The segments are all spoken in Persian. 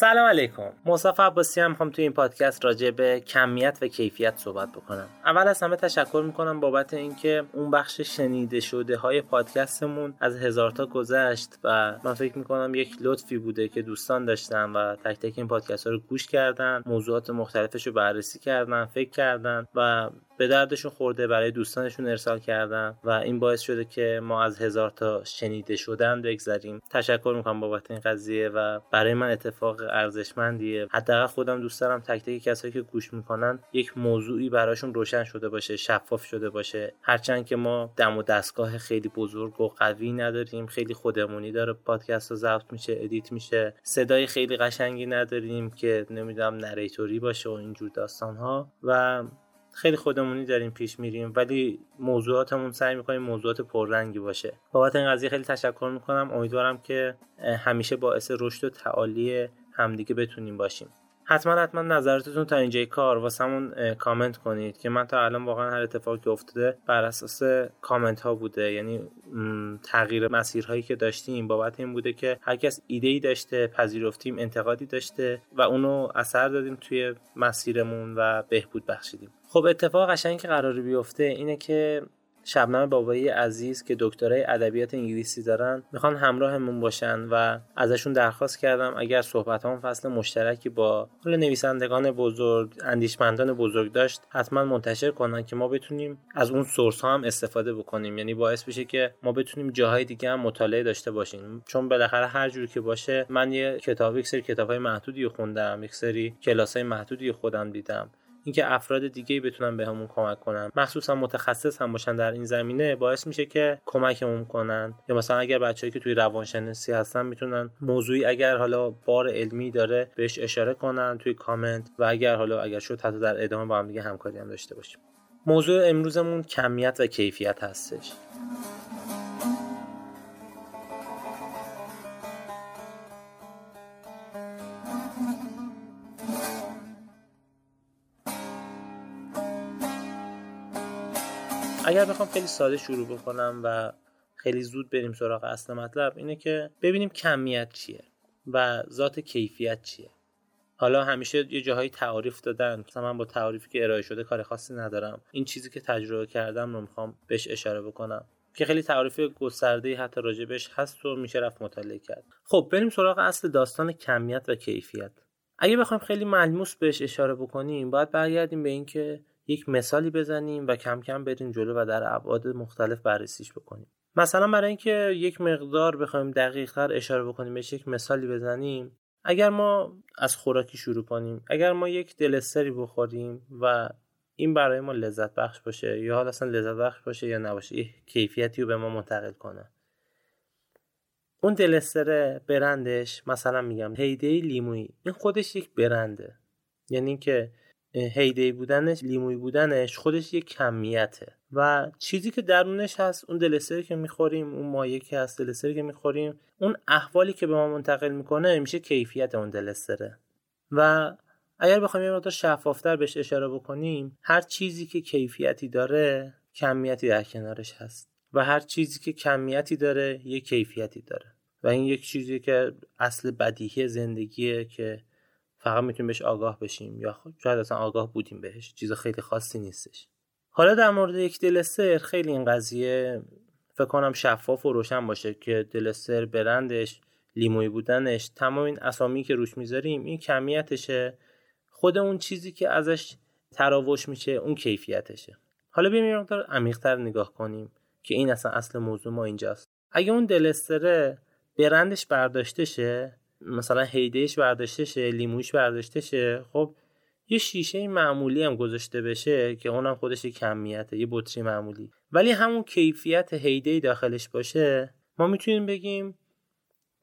سلام علیکم. مصطفی عباسی هم می‌خوام توی این پادکست راجع به کمیت و کیفیت صحبت بکنم. اول از همه تشکر می‌کنم بابت اینکه اون بخش شنیده شده های پادکستمون از هزار تا گذشت و من فکر می‌کنم یک لطفی بوده که دوستان داشتن و تک تک این پادکست ها رو گوش کردن موضوعات مختلفش رو بررسی کردن فکر کردن و به دردشون خورده برای دوستانشون ارسال کردن و این باعث شده که ما از هزار تا شنیده شدن بگذریم. تشکر می‌کنم بابت این قضیه و برای من اتفاق ارزشمندیه. حداقل خودم دوست دارم تک تک کسایی که گوش می‌کنن یک موضوعی براشون روشن شده باشه شفاف شده باشه. هرچند که ما دم و دستگاه خیلی بزرگ و قوی نداریم خیلی خودمونی داره پادکست ها ضبط میشه edit میشه. صدای خیلی قشنگی نداریم که نمی‌دونم narrator ی باشه و اینجور داستان ها و خیلی خودمونی داریم پیش میریم ولی موضوعاتمون سعی می‌کنیم موضوعات پررنگی باشه. بابت این قضیه خیلی تشکر می‌کنم. امیدوارم که همیشه باعث رشد و تعالی همدیگه بتونیم باشیم. حتما حتما نظراتتون تا اینجای کار واسمون کامنت کنید که من تا الان واقعا هر اتفاقی که افتاده بر اساس کامنت ها بوده. یعنی تغییر مسیرهایی که داشتیم بابت این بوده که هر کس ایده ای داشته پذیرفتیم انتقادی داشته و اونو اثر دادیم توی مسیرمون و بهبود بخشیدیم. خب اتفاق قشنگی که قرار بیفته اینه که شبنم بابایی عزیز که دکترای ادبیات انگلیسی دارن می‌خوان همراهمون باشن و ازشون درخواست کردم اگر صحبت هم فصل مشترکی با حالا نویسندگان بزرگ اندیشمندان بزرگ داشت حتما منتشر کنن که ما بتونیم از اون سورس ها هم استفاده بکنیم. یعنی باعث بشه که ما بتونیم جاهای دیگه هم مطالعه داشته باشیم. چون بالاخره هر جور که باشه من یه کتاب یک سری کتاب های محدودی خوندم یک سری کلاس های محدودی خودم دیدم. اینکه افراد دیگه بتونن بهمون به کمک کنن. مخصوصا متخصص هم باشن در این زمینه باعث میشه که کمکمون کنن. یا مثلا اگر بچه‌ای که توی روانشناسی هستن می‌تونن موضوعی اگر حالا بار علمی داره بهش اشاره کنن توی کامنت و اگر حالا اگر شد حتی در ادامه با هم دیگه همکاری هم داشته باشیم. موضوع امروزمون کمیت و کیفیت هستش. اگر بخوام خیلی ساده شروع بکنم و خیلی زود بریم سراغ اصل مطلب اینه که ببینیم کمیت چیه و ذات کیفیت چیه. حالا همیشه یه جاهایی تعریف دادن مثلا من با تعریفی که ارائه شده کار خاصی ندارم. این چیزی که تجربه کردم رو می‌خوام بهش اشاره بکنم. که خیلی تعریف گسترده حتی راجبش هست و میشه رفت مطالعه کرد. خب بریم سراغ اصل داستان کمیت و کیفیت. اگه بخوایم خیلی ملموس بهش اشاره بکنیم باید برگردیم به اینکه یک مثالی بزنیم و کم کم بریم جلو و در ابعاد مختلف بررسیش بکنیم. مثلا برای اینکه یک مقدار بخوایم دقیقتر اشاره بکنیم بهش یک مثالی بزنیم. اگر ما از خوراکی شروع کنیم اگر ما یک دلستری بخوریم و این برای ما لذت بخش باشه یا حالا اصلا لذت بخش باشه یا نباشه یه کیفیتی رو به ما منتقل کنه. اون دلستر برندش مثلا میگم هیدی لیمویی این خودش یک برنده. یعنی که هیدی بودنش لیموی بودنش خودش یک کمیته. و چیزی که درونش هست اون دلستری که می‌خوریم اون مایه که هست دلستری که می‌خوریم اون احوالی که به ما منتقل می‌کنه میشه کیفیت اون دلستره. و اگر بخوایم یه مقدار شفافتر بهش اشاره بکنیم هر چیزی که کیفیتی داره کمیتی در کنارش هست. و هر چیزی که کمیتی داره یه کیفیتی داره. و این یک چیزی که اصل بدیهی زندگیه که فقط می‌تونیم بهش آگاه بشیم یا شاید اصلا آگاه بودیم بهش چیز خیلی خاصی نیستش. حالا در مورد یک دلستر خیلی این قضیه فکر کنم شفاف و روشن باشه که دلستر برندش لیموی بودنش تمام این اسامی که روش می‌ذاریم این کمیتشه. خود اون چیزی که ازش تراوش میشه اون کیفیتشه. حالا بیایم یه مقدار عمیق‌تر نگاه کنیم که این اصلا اصل موضوع ما اینجاست. اگه اون دلستره برندش برداشته شه مثلا هیدهش برداشته شه لیموش برداشته شه خب یه شیشه معمولی هم گذاشته بشه که اونم خودش کمیته یه بطری معمولی. ولی همون کیفیت هیده داخلش باشه ما می‌تونیم بگیم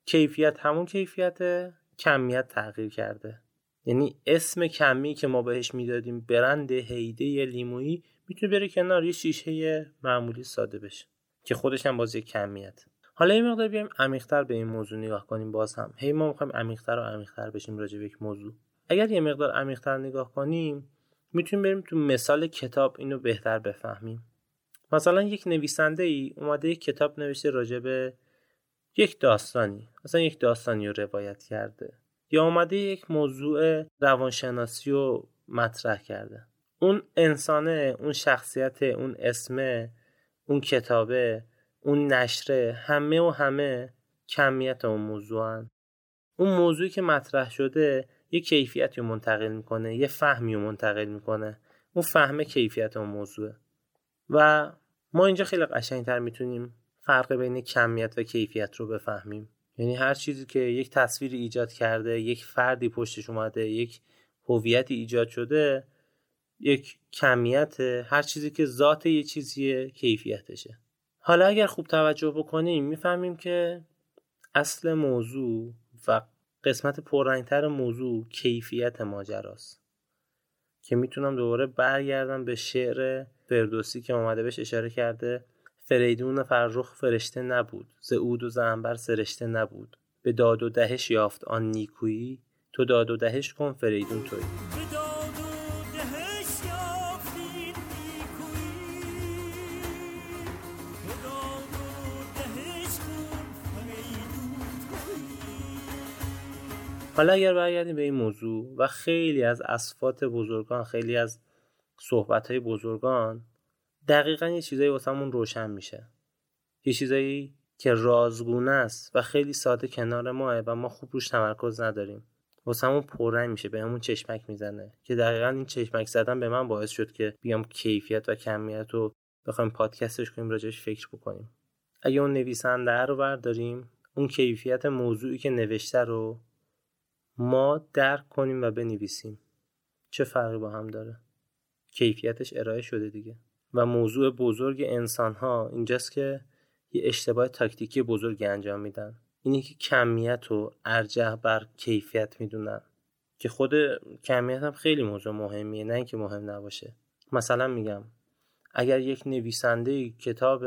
کیفیت همون کیفیت کمیت تغییر کرده. یعنی اسم کمی که ما بهش می‌دادیم برند هیده لیمویی می‌تونه بره کنار یه شیشه معمولی ساده بشه که خودش هم باز کمیت حالا یه مقدار بیایم عمیق‌تر به این موضوع نگاه کنیم باز هم. هی ما می‌خوایم عمیق‌تر و عمیق‌تر بشیم راجع به یک موضوع. اگر یه مقدار عمیق‌تر نگاه کنیم می‌تونیم بریم تو مثال کتاب اینو بهتر بفهمیم. مثلا یک نویسنده ای اومده یک کتاب نوشته راجع به یک داستانی. مثلا یک داستانی رو روایت کرده. یا اومده یک موضوع روانشناسی رو مطرح کرده. اون انسانه اون شخصیت اون اسمه اون کتابه اون نشره همه و همه کمیت اون موضوعن. اون موضوعی که مطرح شده یه کیفیتی رو منتقل می‌کنه یه فهمی رو منتقل می‌کنه. اون فهمه کیفیت اون موضوعه. و ما اینجا خیلی قشنگتر می‌تونیم فرق بین کمیت و کیفیت رو بفهمیم. یعنی هر چیزی که یک تصویری ایجاد کرده یک فردی پشتش اومده یک هویتی ایجاد شده یک کمیت هر چیزی که ذات یه چیزی کیفیتشه. حالا اگر خوب توجه بکنیم می‌فهمیم که اصل موضوع و قسمت پررنگتر موضوع کیفیت ماجراست که می‌تونم دوباره برگردم به شعر فردوسی که اومده بهش اشاره کرده. فریدون فرخ فرشته نبود زعود و زنبر سرشته نبود. به داد و دهش یافت آن نیکویی تو داد و دهش کن فریدون توی حالا اگر برگردیم به این موضوع و خیلی از اسفات بزرگان خیلی از صحبت های بزرگان دقیقا یه چیزایی واسمون روشن میشه. یه چیزایی که رازگونه است و خیلی ساده کنار ماه و ما خوب روش تمرکز نداریم. واسمون پررنگ میشه به همون چشمک می‌زنه. که دقیقا این چشمک زدن به من باعث شد که بیام کیفیت و کمیت رو بخوایم پادکستش کنیم راجعش فکر بکنیم. اگه اون نویسنده رو برداریم اون کیفیت موضوعی که نوشته رو ما درک کنیم و بنویسیم. چه فرقی با هم داره؟ کیفیتش ارائه شده دیگه. و موضوع بزرگ انسان ها اینجاست که یه اشتباه تاکتیکی بزرگی انجام میدن. اینه که کمیت و ارجح بر کیفیت می‌دونن. که خود کمیت هم خیلی موضوع مهمیه نه اینکه مهم نباشه. مثلا میگم اگر یک نویسنده کتاب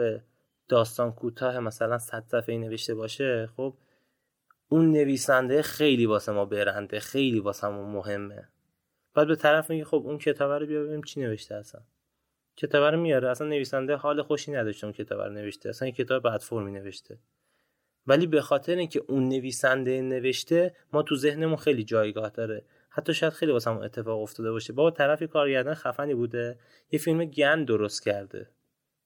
داستان کوتاه مثلا 100 صفحه‌ای نوشته باشه خب اون نویسنده خیلی واسه ما برنده خیلی واسه ما مهمه. بعد به طرف میگه خب اون کتاب رو بیا ببینیم چی نوشته اصلا. کتاب رو میاره. اصلا نویسنده حال خوشی نداشته اون کتاب رو نوشته. اصلا این کتاب بعد فرمی نوشته. ولی به خاطر اینکه اون نویسنده نوشته ما تو ذهنمون خیلی جایگاه داره. حتی شاید خیلی واسه اتفاق افتاده باشه. با طرفی کارگردان خفنی بوده. یه فیلم گند درست کرده.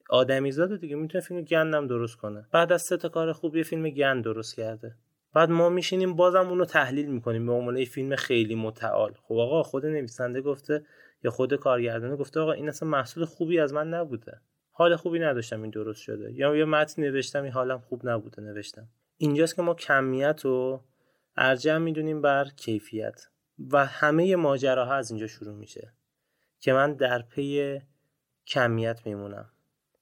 آدمیزاد دیگه. می‌تونه فیلم گندم درست کنه. بعد از سه تا کار خوب یه فیلم گند درست کرده. بعد ما میشینیم بازم اونو تحلیل می‌کنیم. به عنوان فیلم خیلی متعال. خب آقا خود نویسنده گفته یا خود کارگردانه گفته آقا این اصلا محصول خوبی از من نبوده. حال خوبی نداشتم این درست شده. یا یه متن نوشتم این حالم خوب نبوده نوشتم. اینجاست که ما کمیت رو ارجع می‌دونیم بر کیفیت. و همه ماجراها از اینجا شروع میشه. که من در پی کمیت میمونم.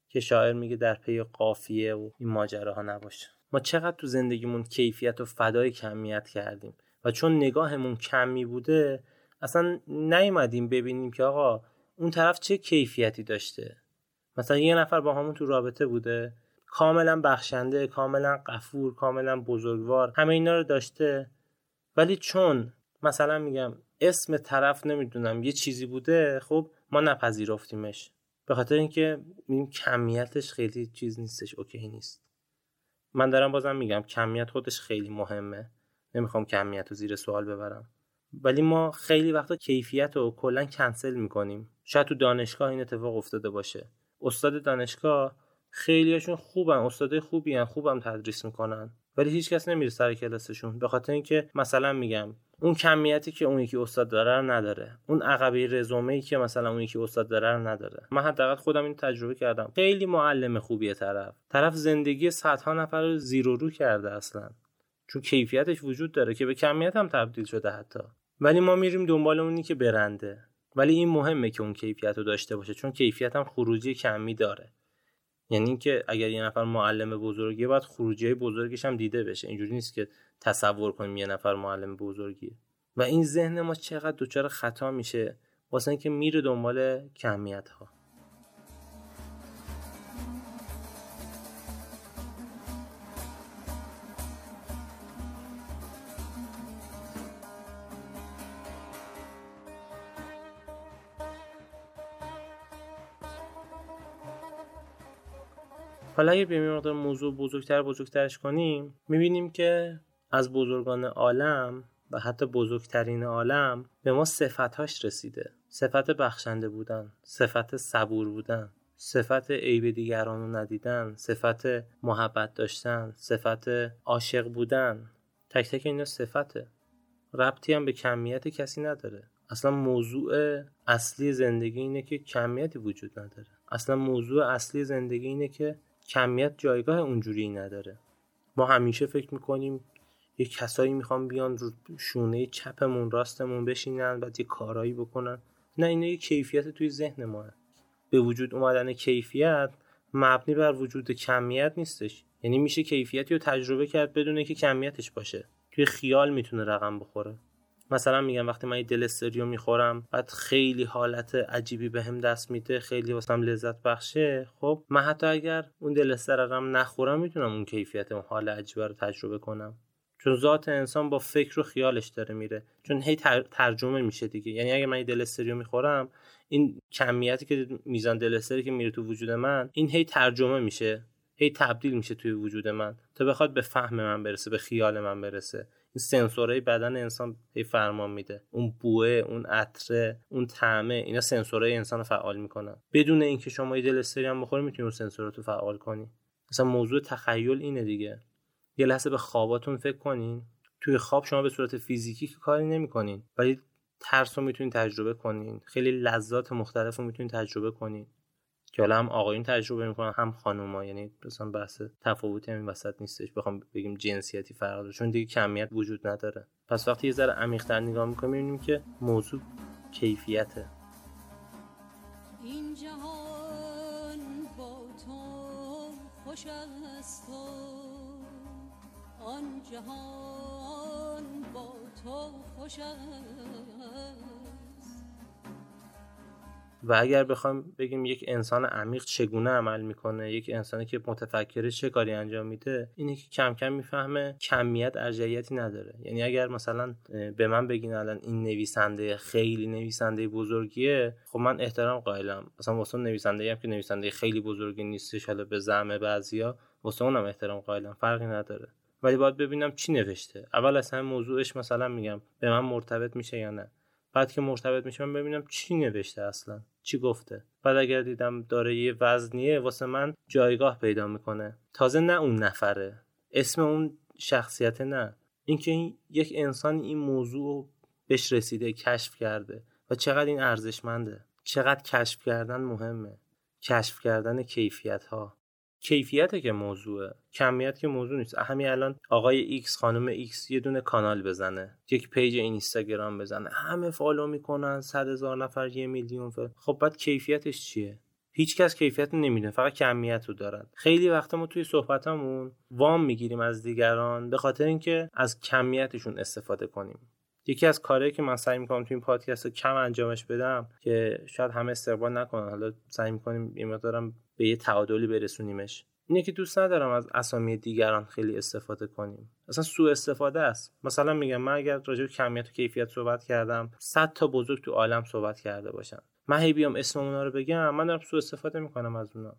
که شاعر میگه در پی قافیه و این ماجراها نباشه. ما چقدر تو زندگیمون کیفیت و فدای کمیت کردیم و چون نگاهمون کمی بوده اصلا نیومدیم ببینیم که آقا اون طرف چه کیفیتی داشته. مثلا یه نفر با همون تو رابطه بوده کاملا بخشنده کاملا قفور کاملا بزرگوار همه اینا رو داشته. ولی چون مثلا میگم اسم طرف نمی‌دونم یه چیزی بوده خب ما نپذیرفتیمش. به خاطر اینکه این کمیتش خیلی چیز نیستش اوکی نیست. من دارم بازم میگم کمیت خودش خیلی مهمه. نمی‌خوام کمیت رو زیر سوال ببرم. ولی ما خیلی وقتا کیفیت رو کلا کنسل می‌کنیم. شاید تو دانشگاه این اتفاق افتاده باشه. استاد دانشگاه خیلیشون خوبن استاد خوبی هن خوبم تدریس می‌کنن. ولی هیچکس نمیره سر کلاسشون. به خاطر اینکه مثلا میگم اون کمیتی که اون یکی استاد داره رو نداره. اون عقبه رزومه ای که مثلا اون یکی استاد داره رو نداره. من حداقل خودم این تجربه کردم. خیلی معلم خوبیه طرف. طرف زندگی صدها نفر رو زیرو رو کرده اصلا. چون کیفیتش وجود داره که به کمیت هم تبدیل شده حتی. ولی ما میریم دنبال اونی که برنده. ولی این مهمه که اون کیفیت رو داشته باشه چون کیفیت هم خروجی کمی داره. یعنی اینکه اگر یه نفر معلم بزرگیه باید خروجی بزرگش هم دیده بشه. اینجوری نیست که تصور کنیم یه نفر معلم بزرگیه. و این ذهن ما چقدر دچار خطا میشه؟ واسه اینکه میره دنبال کمیت ها حالا اگه به موضوع بزرگتر بزرگترش کنیم می‌بینیم که از بزرگان عالم و حتی بزرگترین عالم به ما صفتهاش رسیده. صفت بخشنده بودن صفت صبور بودن صفت عیب دیگران رو ندیدن صفت محبت داشتن صفت عاشق بودن. تک تک اینا صفته. ربطی هم به کمیت کسی نداره. اصلا موضوع اصلی زندگی اینه که کمیتی وجود نداره. اصلا موضوع اصلی زندگی اینه که کمیت جایگاه اونجوری نداره. ما همیشه فکر می‌کنیم یه کسایی می‌خوان بیان رو شونه چپمون راستمون بشینن بعد یه کارایی بکنن. نه اینه یه کیفیت توی ذهن ما به وجود اومدن کیفیت مبنی بر وجود کمیت نیستش. یعنی میشه کیفیتی رو تجربه کرد بدون که کمیتش باشه. توی خیال می‌تونه رقم بخوره. مثلا میگم وقتی من یه دل استریو می‌خورم بعد خیلی حالت عجیبی بهم به دست میده خیلی واسم لذت بخشه خب من حتی اگر اون دل رقم نخورم می‌تونم اون کیفیت اون حال عجیبه رو تجربه کنم. چون ذات انسان با فکر و خیالش داره میره. چون هی ترجمه میشه دیگه. یعنی اگه من یه دل استریو می‌خورم این کمیتی که میزان دل استری که میره تو وجود من این هی ترجمه میشه. هی تبدیل میشه توی وجود من. تا بخواد به فهم من برسه به خیال من برسه. این سنسورهای بدن انسان هی فرمان میده. اون بوه اون عطره اون طعمه اینا سنسورهای انسان رو فعال می‌کنن. بدون اینکه شما یه دل استری هم بخوری می‌تونی اون سنسورات رو فعال کنی. مثلا موضوع تخیل اینه دیگه. یه لحظه به خواباتون فکر کنین. توی خواب شما به صورت فیزیکی که کاری نمی‌کنین ولی ترس رو می‌تونین تجربه کنین. خیلی لذات مختلف رو می‌تونین تجربه کنین. که حالا هم آقایون تجربه می‌کنن هم خانوما. یعنی مثلا بحث تفاوتی همین وسط نیستش. بخوام بگیم جنسیتی فرق داره. چون دیگه کمیت وجود نداره. پس وقتی یه ذره عمیق‌تر نگاه می‌کنیم می‌بینیم که موضوع کیفیته. این جهان با تو خوش است آن جهان با تو خوش و اگر بخوام بگیم یک انسان عمیق چگونه عمل می‌کنه یک انسانی که متفکره چه کاری انجام میده اینه که کم کم می‌فهمه کمیت ارجعیتی نداره. یعنی اگر مثلا به من بگین الان این نویسنده خیلی نویسنده بزرگیه خب من احترام قائلم. مثلا واسه نویسنده هم که نویسنده خیلی بزرگی نیستش حالا به زعم بعضیا واسه اونم احترام قائلم. فرقی نداره. ولی باید ببینم چی نوشته. اول اصلا موضوعش مثلا میگم به من مرتبط میشه یا نه. بعد که مرتبط میشم ببینم چی نوشته اصلا چی گفته. بعد اگر دیدم داره یه وزنیه واسه من جایگاه پیدا می‌کنه. تازه نه اون نفره. اسم اون شخصیت نه. اینکه این یک انسان این موضوع بهش رسیده کشف کرده و چقدر این ارزشمنده. چقدر کشف کردن مهمه. کشف کردن کیفیت ها کیفیت که موضوعه. کمیت که موضوع نیست. همین الان آقای ایکس خانم ایکس یه دونه کانال بزنه. یک page اینستاگرام بزنه. همه follow می‌کنن صد هزار نفر یه میلیون خب بعد کیفیتش چیه؟ هیچکس کیفیت نمی‌دونه. فقط کمیت رو دارن. خیلی وقت ما توی صحبتمون وام می‌گیریم از دیگران به خاطر اینکه از کمیتشون استفاده کنیم. یکی از کارهایی که من سعی می‌کنم تو این پادکست کم انجامش بدم که شاید همه استقبال نکنن. حالا سعی می‌کنیم یه مقدارم به یه تعادلی برسونیمش. اینه که دوست ندارم از اسامی دیگران خیلی استفاده کنیم. اصلا سوء استفاده است. مثلا میگم من اگر راجع به کمیت و کیفیت صحبت کردم 100 تا بزرگ تو عالم صحبت کرده باشم من هی بیام اسم اونا رو بگم من دارم سوء استفاده می‌کنم از اونا.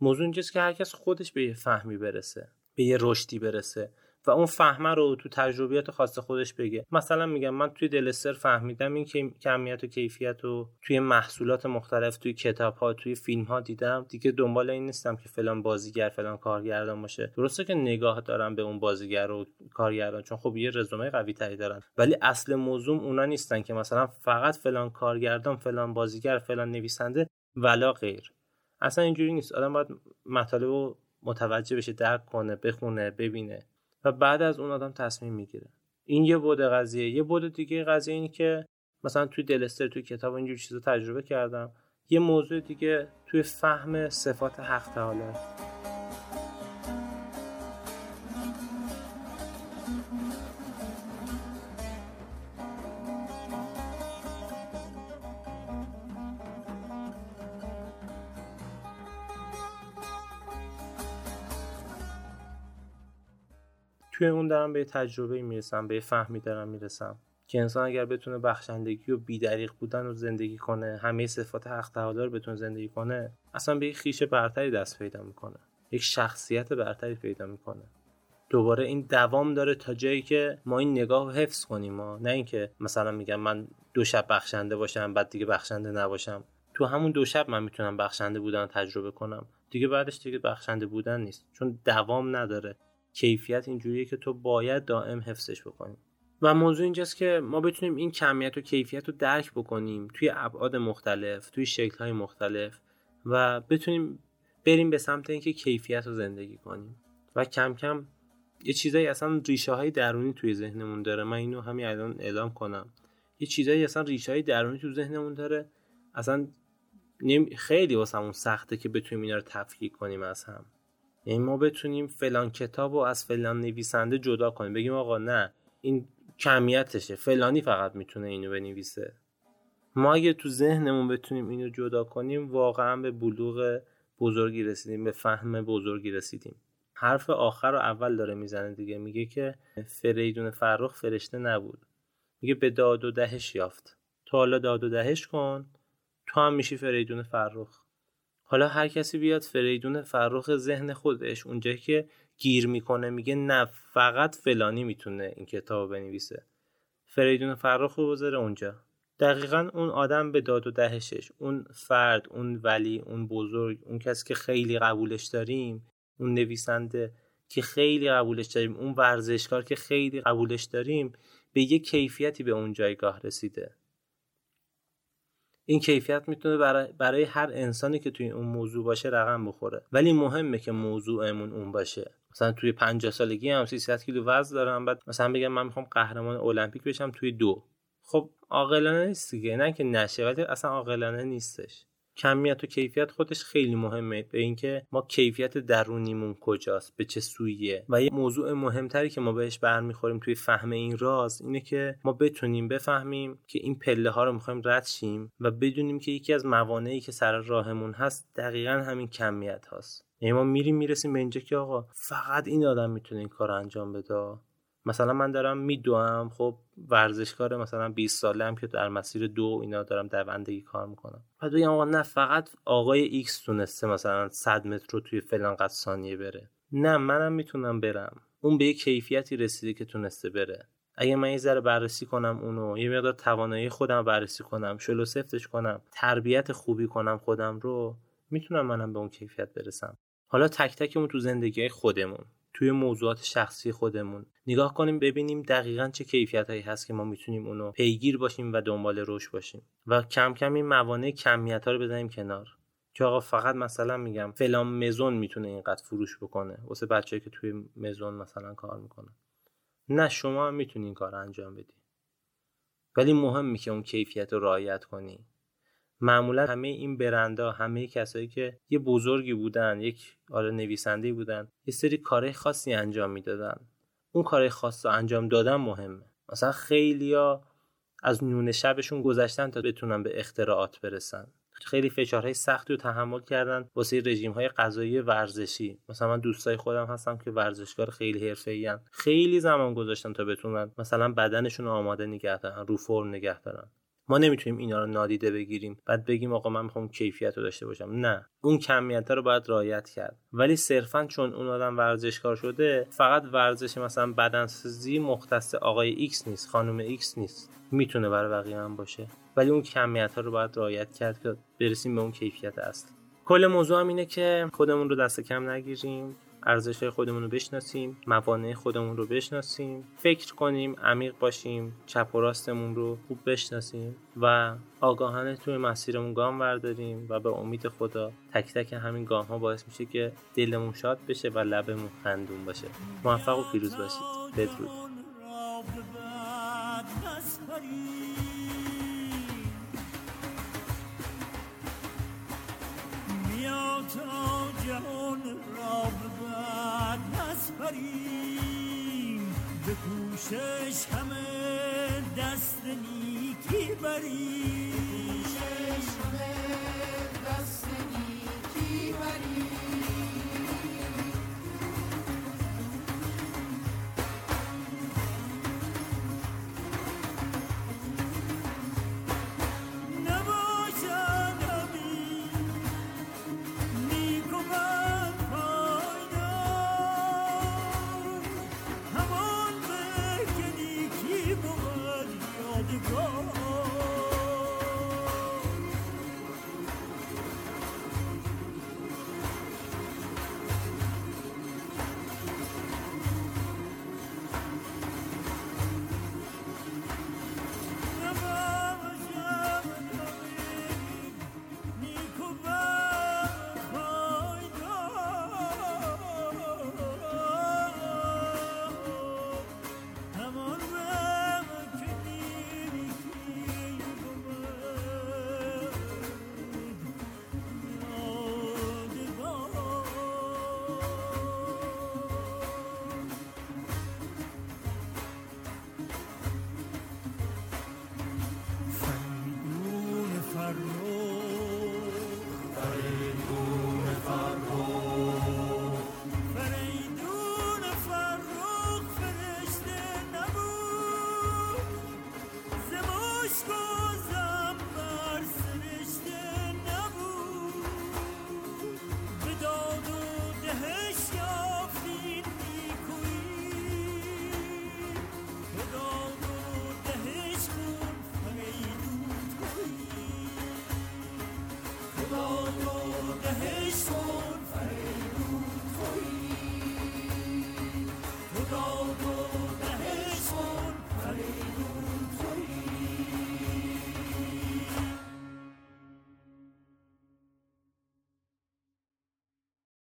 موضوع اینجاست که هرکس خودش به یه فهمی برسه به یه رشدی برسه. و اون فهمه رو تو تجربیات خاص خودش بگه. مثلا میگم من توی دلستر فهمیدم این کمیت و کیفیت رو توی محصولات مختلف توی کتاب ها توی فیلم ها دیدم. دیگه دنبال این نیستم که فلان بازیگر فلان کارگردان باشه. درسته که نگاه دارم به اون بازیگر و کارگردان چون خب یه رزومه قوی تری دارن. ولی اصل موضوع اونا نیستن که مثلا فقط فلان کارگردان فلان بازیگر فلان نویسنده ولا غیر. اصلا اینجوری نیست. آدم باید مطالب رو متوجه بشه درک کنه بخونه ببینه. و بعد از اون آدم تصمیم می‌گیره. این یه بود قضیه. یه بود دیگه قضیه اینه که مثلا توی دلستر توی کتاب اینجور چیزا تجربه کردم. یه موضوع دیگه توی فهم صفات حق تعالی. توی اون دارم به تجربه می‌رسم به فهمی دارم می‌رسم که انسان اگر بتونه بخشندگی و بیدریق بودن رو زندگی کنه همه صفات حق تعالی رو بتونه زندگی کنه اصلا به یک خیش برتری دست پیدا می‌کنه. یک شخصیت برتری پیدا می‌کنه. دوباره این دوام داره تا جایی که ما این نگاه رو حفظ کنیم ما نه اینکه مثلا میگم من دو شب بخشنده باشم بعد دیگه بخشنده نباشم. تو همون دو شب من می‌تونم بخشنده بودن تجربه کنم. دیگه بعدش دیگه بخشنده بودن نیست. چون دوام نداره. کیفیت اینجوریه که تو باید دائم حفظش بکنی. و موضوع اینجاست که ما بتونیم این کمیت و کیفیت رو درک بکنیم توی ابعاد مختلف توی شکل های مختلف و بتونیم بریم به سمت اینکه کیفیت رو زندگی کنیم. و کم کم یه چیزایی اصلا ریشه های درونی توی ذهنمون داره. من اینو همین الان اعلام کنم. یه چیزایی اصلا ریشه های درونی توی ذهنمون داره. اصلا خیلی واسمون سخته که بتونیم اینا رو تفکیک کنیم از هم. یعنی ما بتونیم فلان کتاب رو از فلان نویسنده جدا کنیم. بگیم آقا نه این کمیتشه. فلانی فقط می‌تونه اینو بنویسه. ما اگه تو ذهنمون بتونیم اینو جدا کنیم واقعا به بلوغ بزرگی رسیدیم به فهم بزرگی رسیدیم. حرف آخر رو اول داره می‌زنه دیگه. میگه که فریدون فرخ فرشته نبود. میگه به داد و دهش یافت. تو حالا داد و دهش کن تو هم میشی فریدون فرخ. حالا هر کسی بیاد فریدون فرخ ذهن خودش اونجایی که گیر می‌کنه میگه نه فقط فلانی می‌تونه این کتاب بنویسه. فریدون فرخ رو بذاره اونجا. دقیقا اون آدم به داد و دهشش اون فرد اون ولی اون بزرگ اون کسی که خیلی قبولش داریم اون نویسنده که خیلی قبولش داریم اون ورزشکار که خیلی قبولش داریم به یه کیفیتی به اون جایگاه رسیده. این کیفیت می‌تونه برای, هر انسانی که توی اون موضوع باشه رقم بخوره. ولی مهمه که موضوعمون اون باشه. مثلا توی 50 سالگی هم 300 کیلو وزن دارم. بعد مثلا بگم من می‌خوام قهرمان المپیک بشم توی دو. خب عاقلانه نیست دیگه. نه که نشه ولی اصلا عاقلانه نیستش. کمیت و کیفیت خودش خیلی مهمه به اینکه ما کیفیت درونیمون کجاست به چه سویه. و یه موضوع مهمتری که ما بهش برمیخوریم توی فهم این راز اینه که ما بتونیم بفهمیم که این پله ها رو می‌خوایم رد شیم و بدونیم که یکی از موانعی که سر راهمون هست دقیقا همین کمیت هاست. یعنی ما میریم می‌رسیم به اینجا که آقا فقط این آدم می‌تونه این کار انجام بده. مثلا من دارم میدوم خب ورزشکار مثلا 20 ساله هم که در مسیر دو اینا دارم دوندگی کار می‌کنم. بعد بگم آقا نه فقط آقای ایکس تونسته مثلا 100 متر رو توی فلان قد ثانیه بره. نه منم می‌تونم برم. اون به یه کیفیتی رسیده که تونسته بره. اگه من یه ذره بررسی کنم اونو یه مقدار توانایی خودم بررسی کنم شلو سفتش کنم تربیت خوبی کنم خودم رو می‌تونم منم به اون کیفیت برسم. حالا تک تکمون تو زندگی خودمون. توی موضوعات شخصی خودمون. نگاه کنیم ببینیم دقیقا چه کیفیت هایی هست که ما می‌تونیم اونو پیگیر باشیم و دنبال رشد باشیم. و کم کم این موانع کمیت ها رو بزنیم کنار. که آقا فقط مثلا میگم فلان مزون می‌تونه اینقدر فروش بکنه. واسه بچه‌ای که توی مزون مثلا کار می‌کنه. نه شما هم می‌تونی این کار انجام بدی. ولی مهمه که اون کیفیت رو رعایت کنی. معمولا همه این برندا همه کسایی که یه بزرگی بودن یک آره نویسنده بودن یه سری کارهای خاصی انجام می‌دادن. اون کارهای خاص رو انجام دادن مهمه. مثلا خیلیا از نون شبشون گذشتن تا بتونن به اختراعات برسن. خیلی فشارهای سختی رو تحمل کردن واسه رژیم های غذایی ورزشی. مثلا من دوستای خودم هستم که ورزشکار خیلی حرفه‌ای خیلی زمان گذاشتن تا بتونن مثلا بدنشون آماده نگه دارن رو فرم نگه دارن. ما نمی‌تونیم اینا رو نادیده بگیریم. بعد بگیم آقا من می‌خوام کیفیت رو داشته باشم. نه. اون کمیت رو باید رعایت کرد. ولی صرفا چون اون آدم ورزشکار شده فقط ورزش مثلا بدنسازی مختص آقای ایکس نیست خانم ایکس نیست. می‌تونه برای بقیه هم باشه. ولی اون کمیت ها رو باید رعایت کرد که برسیم به اون کیفیت اصل کل موضوع هم اینه که خودمون رو دست کم نگیریم. ارزش خودمون رو بشناسیم موانع خودمون رو بشناسیم فکر کنیم عمیق باشیم چپ و راستمون رو خوب بشناسیم و آگاهانه توی مسیرمون گام برداریم و به امید خدا تک تک همین گام ها باعث میشه که دلمون شاد بشه و لبمون خندون باشه. موفق و پیروز باشید. بدرود. به کوشش همه دست نیکی بریم. به کوشش